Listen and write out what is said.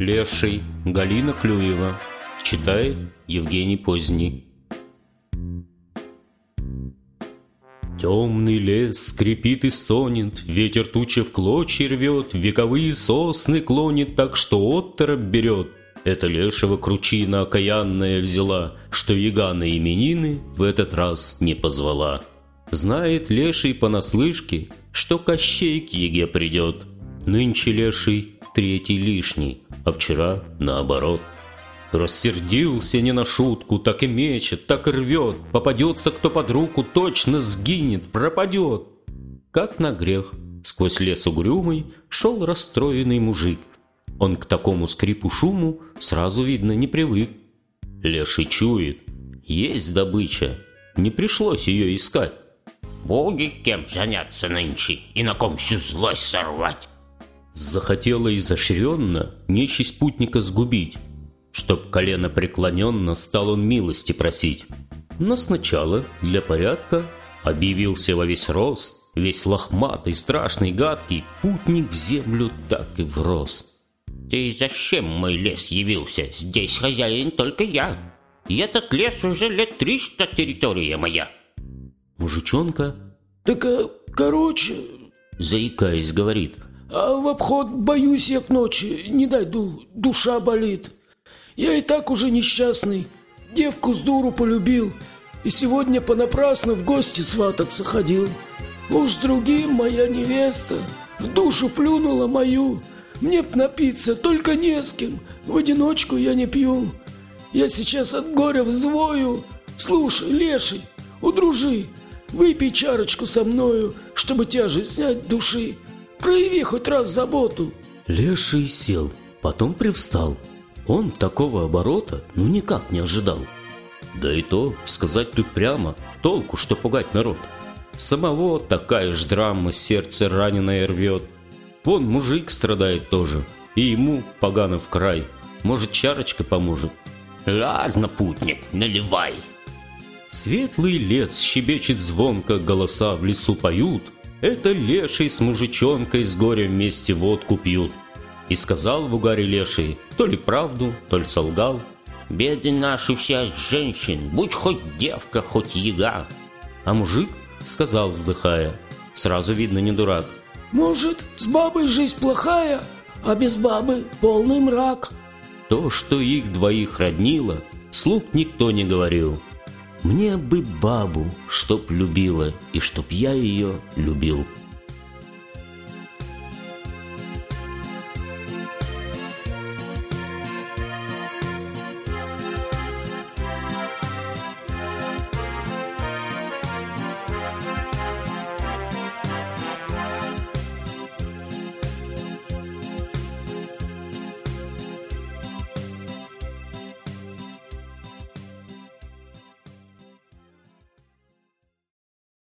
Леший Галина Клюева Читает Евгений Поздний Темный лес скрипит и стонет, Ветер тучи в клочья рвет, Вековые сосны клонит так, что отторop берет. Это лешего кручина окаянная взяла, Что яга на именины в этот раз не позвала. Знает леший понаслышке, что Кощей к еге придет. Нынче леший третий лишний, а вчера наоборот. Рассердился не на шутку, так и мечет, так и рвет. Попадется кто под руку, точно сгинет, пропадет. Как на грех, сквозь лес угрюмый шел расстроенный мужик. Он к такому скрипу-шуму сразу видно не привык. Леший чует, есть добыча, не пришлось ее искать. Будет кем заняться нынче и на ком всю злость сорвать. Захотела изощренно нечисть путника сгубить, Чтоб колено преклоненно стал он милости просить. Но сначала, для порядка, объявился во весь рост, Весь лохматый, страшный, гадкий, путник в землю так и врос. Ты зачем мой лес явился? Здесь хозяин только я. И этот лес уже лет триста территория моя. Мужичонка, Так, а, короче, заикаясь, говорит, а в обход боюсь я к ночи, не дойду, душа болит. Я и так уже несчастный, девку с дуру полюбил, и сегодня понапрасну в гости свататься ходил. Уж с другим моя невеста в душу плюнула мою. Мне б напиться, только не с кем, в одиночку я не пью. Я сейчас от горя взвою. Слушай, леший, удружи, выпей чарочку со мною, чтобы тяжесть снять души. Прояви хоть раз заботу. Леший сел, потом привстал. Он такого оборота ну никак не ожидал. Да и то, сказать тут прямо, толку, что пугать народ. Самого такая ж драма сердце раненое рвет. Вон мужик страдает тоже, и ему погано в край. Может, чарочка поможет. Ладно, путник, наливай. Светлый лес щебечет звонко, голоса в лесу поют. Это леший с мужичонкой с горем вместе водку пьют. И сказал в угаре леший, то ли правду, то ли солгал. Беды наши все женщин, будь хоть девка, хоть яга. А мужик сказал, вздыхая, сразу видно не дурак. Может, с бабой жизнь плохая, а без бабы полный мрак. То, что их двоих роднило, слуг никто не говорил. Мне бы бабу, чтоб любила, и чтоб я ее любил.